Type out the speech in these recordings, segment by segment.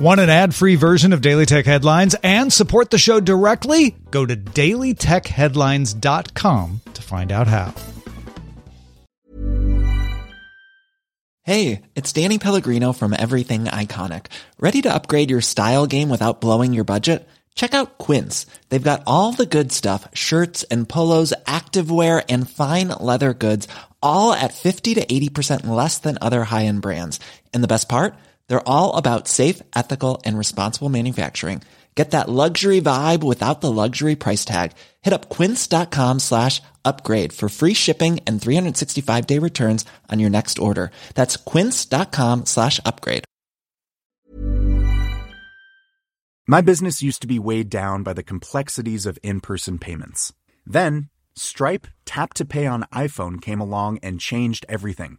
Want an ad-free version of Daily Tech Headlines and support the show directly? Go to dailytechheadlines.com to find out how. Hey, it's Danny Pellegrino from Everything Iconic. Ready to upgrade your style game without blowing your budget? Check out Quince. They've got all the good stuff, shirts and polos, activewear and fine leather goods, all at 50 to 80% less than other high-end brands. And the best part? They're all about safe, ethical, and responsible manufacturing. Get that luxury vibe without the luxury price tag. Hit up quince.com slash upgrade for free shipping and 365 day returns on your next order. That's quince.com slash upgrade. My business used to be weighed down by the complexities of in-person payments. Then Stripe Tap to Pay on iPhone came along and changed everything.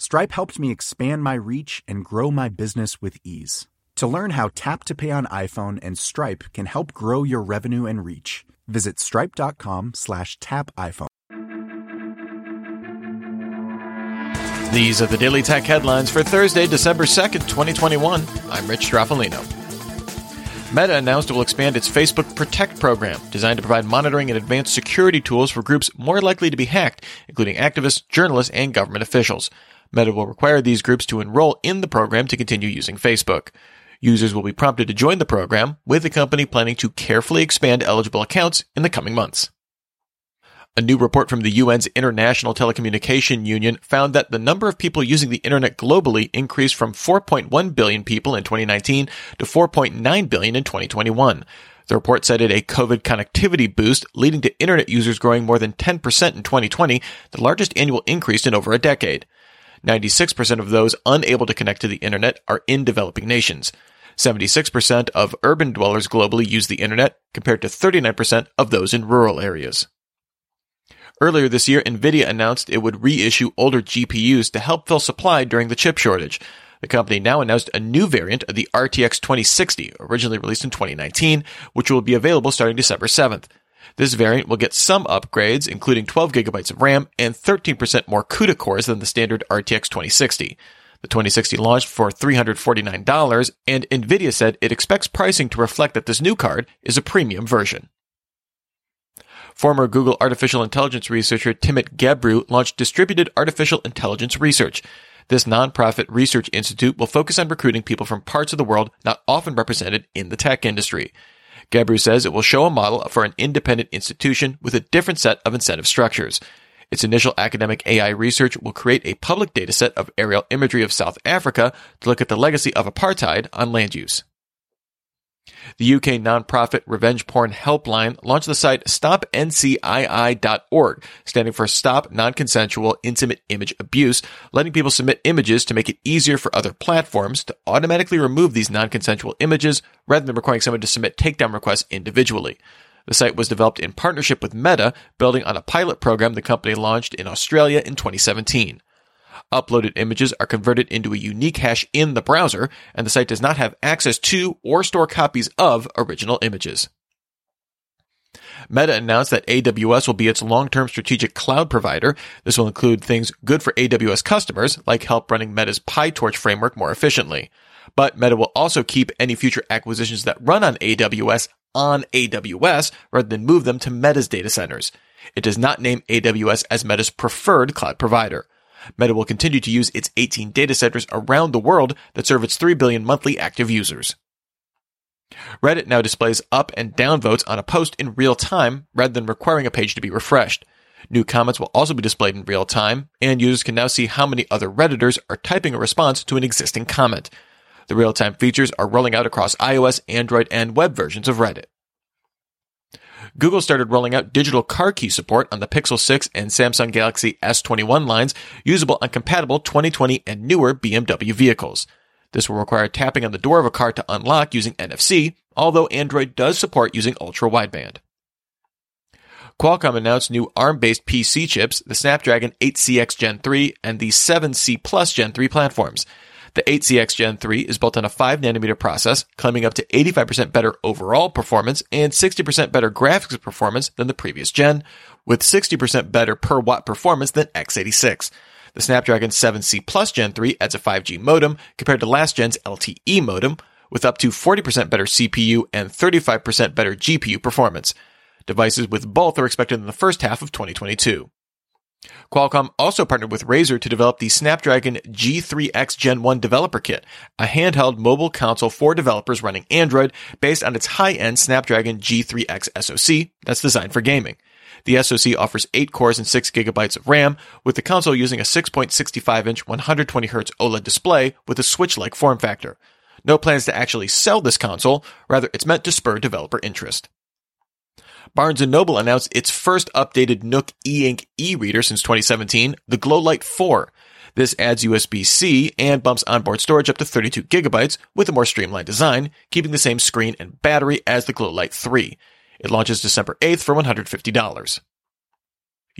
Stripe helped me expand my reach and grow my business with ease. To learn how Tap to Pay on iPhone and Stripe can help grow your revenue and reach, visit stripe.com slash tap iPhone. These are the Daily Tech headlines for Thursday, December 2nd, 2021. I'm Rich Stroffolino. Meta announced it will expand its Facebook Protect program, designed to provide monitoring and advanced security tools for groups more likely to be hacked, including activists, journalists, and government officials. Meta will require these groups to enroll in the program to continue using Facebook. Users will be prompted to join the program, with the company planning to carefully expand eligible accounts in the coming months. A new report from the UN's International Telecommunication Union found that the number of people using the internet globally increased from 4.1 billion people in 2019 to 4.9 billion in 2021. The report cited a COVID connectivity boost, leading to internet users growing more than 10% in 2020, the largest annual increase in over a decade. 96% of those unable to connect to the internet are in developing nations. 76% of urban dwellers globally use the internet, compared to 39% of those in rural areas. Earlier this year, Nvidia announced it would reissue older GPUs to help fill supply during the chip shortage. The company now announced a new variant of the RTX 2060, originally released in 2019, which will be available starting December 7th. This variant will get some upgrades, including 12 gigabytes of RAM and 13% more CUDA cores than the standard RTX 2060. The 2060 launched for $349, and Nvidia said it expects pricing to reflect that this new card is a premium version. Former Google artificial intelligence researcher Timnit Gebru launched Distributed Artificial Intelligence Research. This nonprofit research institute will focus on recruiting people from parts of the world not often represented in the tech industry. Gebru says it will show a model for an independent institution with a different set of incentive structures. Its initial academic AI research will create a public dataset of aerial imagery of South Africa to look at the legacy of apartheid on land use. The UK nonprofit Revenge Porn Helpline launched the site stopncii.org, standing for Stop Non-Consensual Intimate Image Abuse, letting people submit images to make it easier for other platforms to automatically remove these non-consensual images rather than requiring someone to submit takedown requests individually. The site was developed in partnership with Meta, building on a pilot program the company launched in Australia in 2017. Uploaded images are converted into a unique hash in the browser, and the site does not have access to or store copies of original images. Meta announced that AWS will be its long-term strategic cloud provider. This will include things good for AWS customers, like help running Meta's PyTorch framework more efficiently. But Meta will also keep any future acquisitions that run on AWS on AWS rather than move them to Meta's data centers. It does not name AWS as Meta's preferred cloud provider. Meta will continue to use its 18 data centers around the world that serve its 3 billion monthly active users. Reddit now displays up and down votes on a post in real time rather than requiring a page to be refreshed. New comments will also be displayed in real time, and users can now see how many other Redditors are typing a response to an existing comment. The real time features are rolling out across iOS, Android, and web versions of Reddit. Google started rolling out digital car key support on the Pixel 6 and Samsung Galaxy S21 lines, usable on compatible 2020 and newer BMW vehicles. This will require tapping on the door of a car to unlock using NFC, although Android does support using ultra wideband. Qualcomm announced new ARM-based PC chips, the Snapdragon 8CX Gen 3 and the 7C Plus Gen 3 platforms. The 8CX Gen 3 is built on a 5 nanometer process, claiming up to 85% better overall performance and 60% better graphics performance than the previous gen, with 60% better per watt performance than x86. The Snapdragon 7C Plus Gen 3 adds a 5G modem compared to last gen's LTE modem, with up to 40% better CPU and 35% better GPU performance. Devices with both are expected in the first half of 2022. Qualcomm also partnered with Razer to develop the Snapdragon G3X Gen 1 Developer Kit, a handheld mobile console for developers running Android based on its high-end Snapdragon G3X SoC that's designed for gaming. The SoC offers 8 cores and 6 gigabytes of RAM, with the console using a 6.65 inch 120Hz OLED display with a Switch-like form factor. No plans to actually sell this console, rather it's meant to spur developer interest. Barnes & Noble announced its first updated Nook e-ink e-reader since 2017, the Glowlight 4. This adds USB-C and bumps onboard storage up to 32 gigabytes with a more streamlined design, keeping the same screen and battery as the Glowlight 3. It launches December 8th for $150.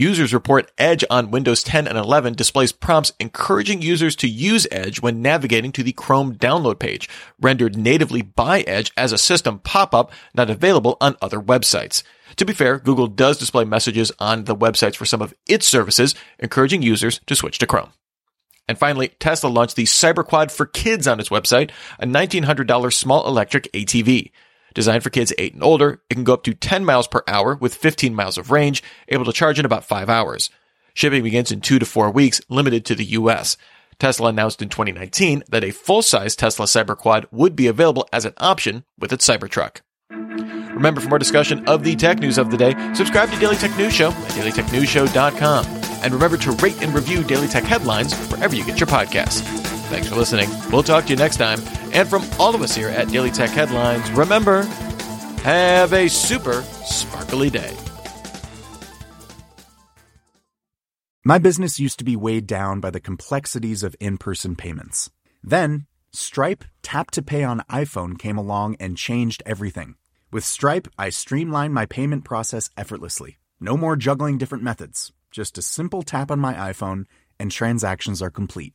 Users report Edge on Windows 10 and 11 displays prompts encouraging users to use Edge when navigating to the Chrome download page, rendered natively by Edge as a system pop-up not available on other websites. To be fair, Google does display messages on the websites for some of its services, encouraging users to switch to Chrome. And finally, Tesla launched the CyberQuad for Kids on its website, a $1,900 small electric ATV. Designed for kids 8 and older, it can go up to 10 miles per hour with 15 miles of range, able to charge in about 5 hours. Shipping begins in 2 to 4 weeks, limited to the US. Tesla announced in 2019 that a full-size Tesla Cyberquad would be available as an option with its Cybertruck. Remember, for more discussion of the tech news of the day, subscribe to Daily Tech News Show at dailytechnewsshow.com. And remember to rate and review Daily Tech headlines wherever you get your podcasts. Thanks for listening. We'll talk to you next time. And from all of us here at Daily Tech Headlines, remember, have a super sparkly day. My business used to be weighed down by the complexities of in person payments. Then, Stripe Tap to Pay on iPhone came along and changed everything. With Stripe, I streamlined my payment process effortlessly. No more juggling different methods. Just a simple tap on my iPhone, and transactions are complete.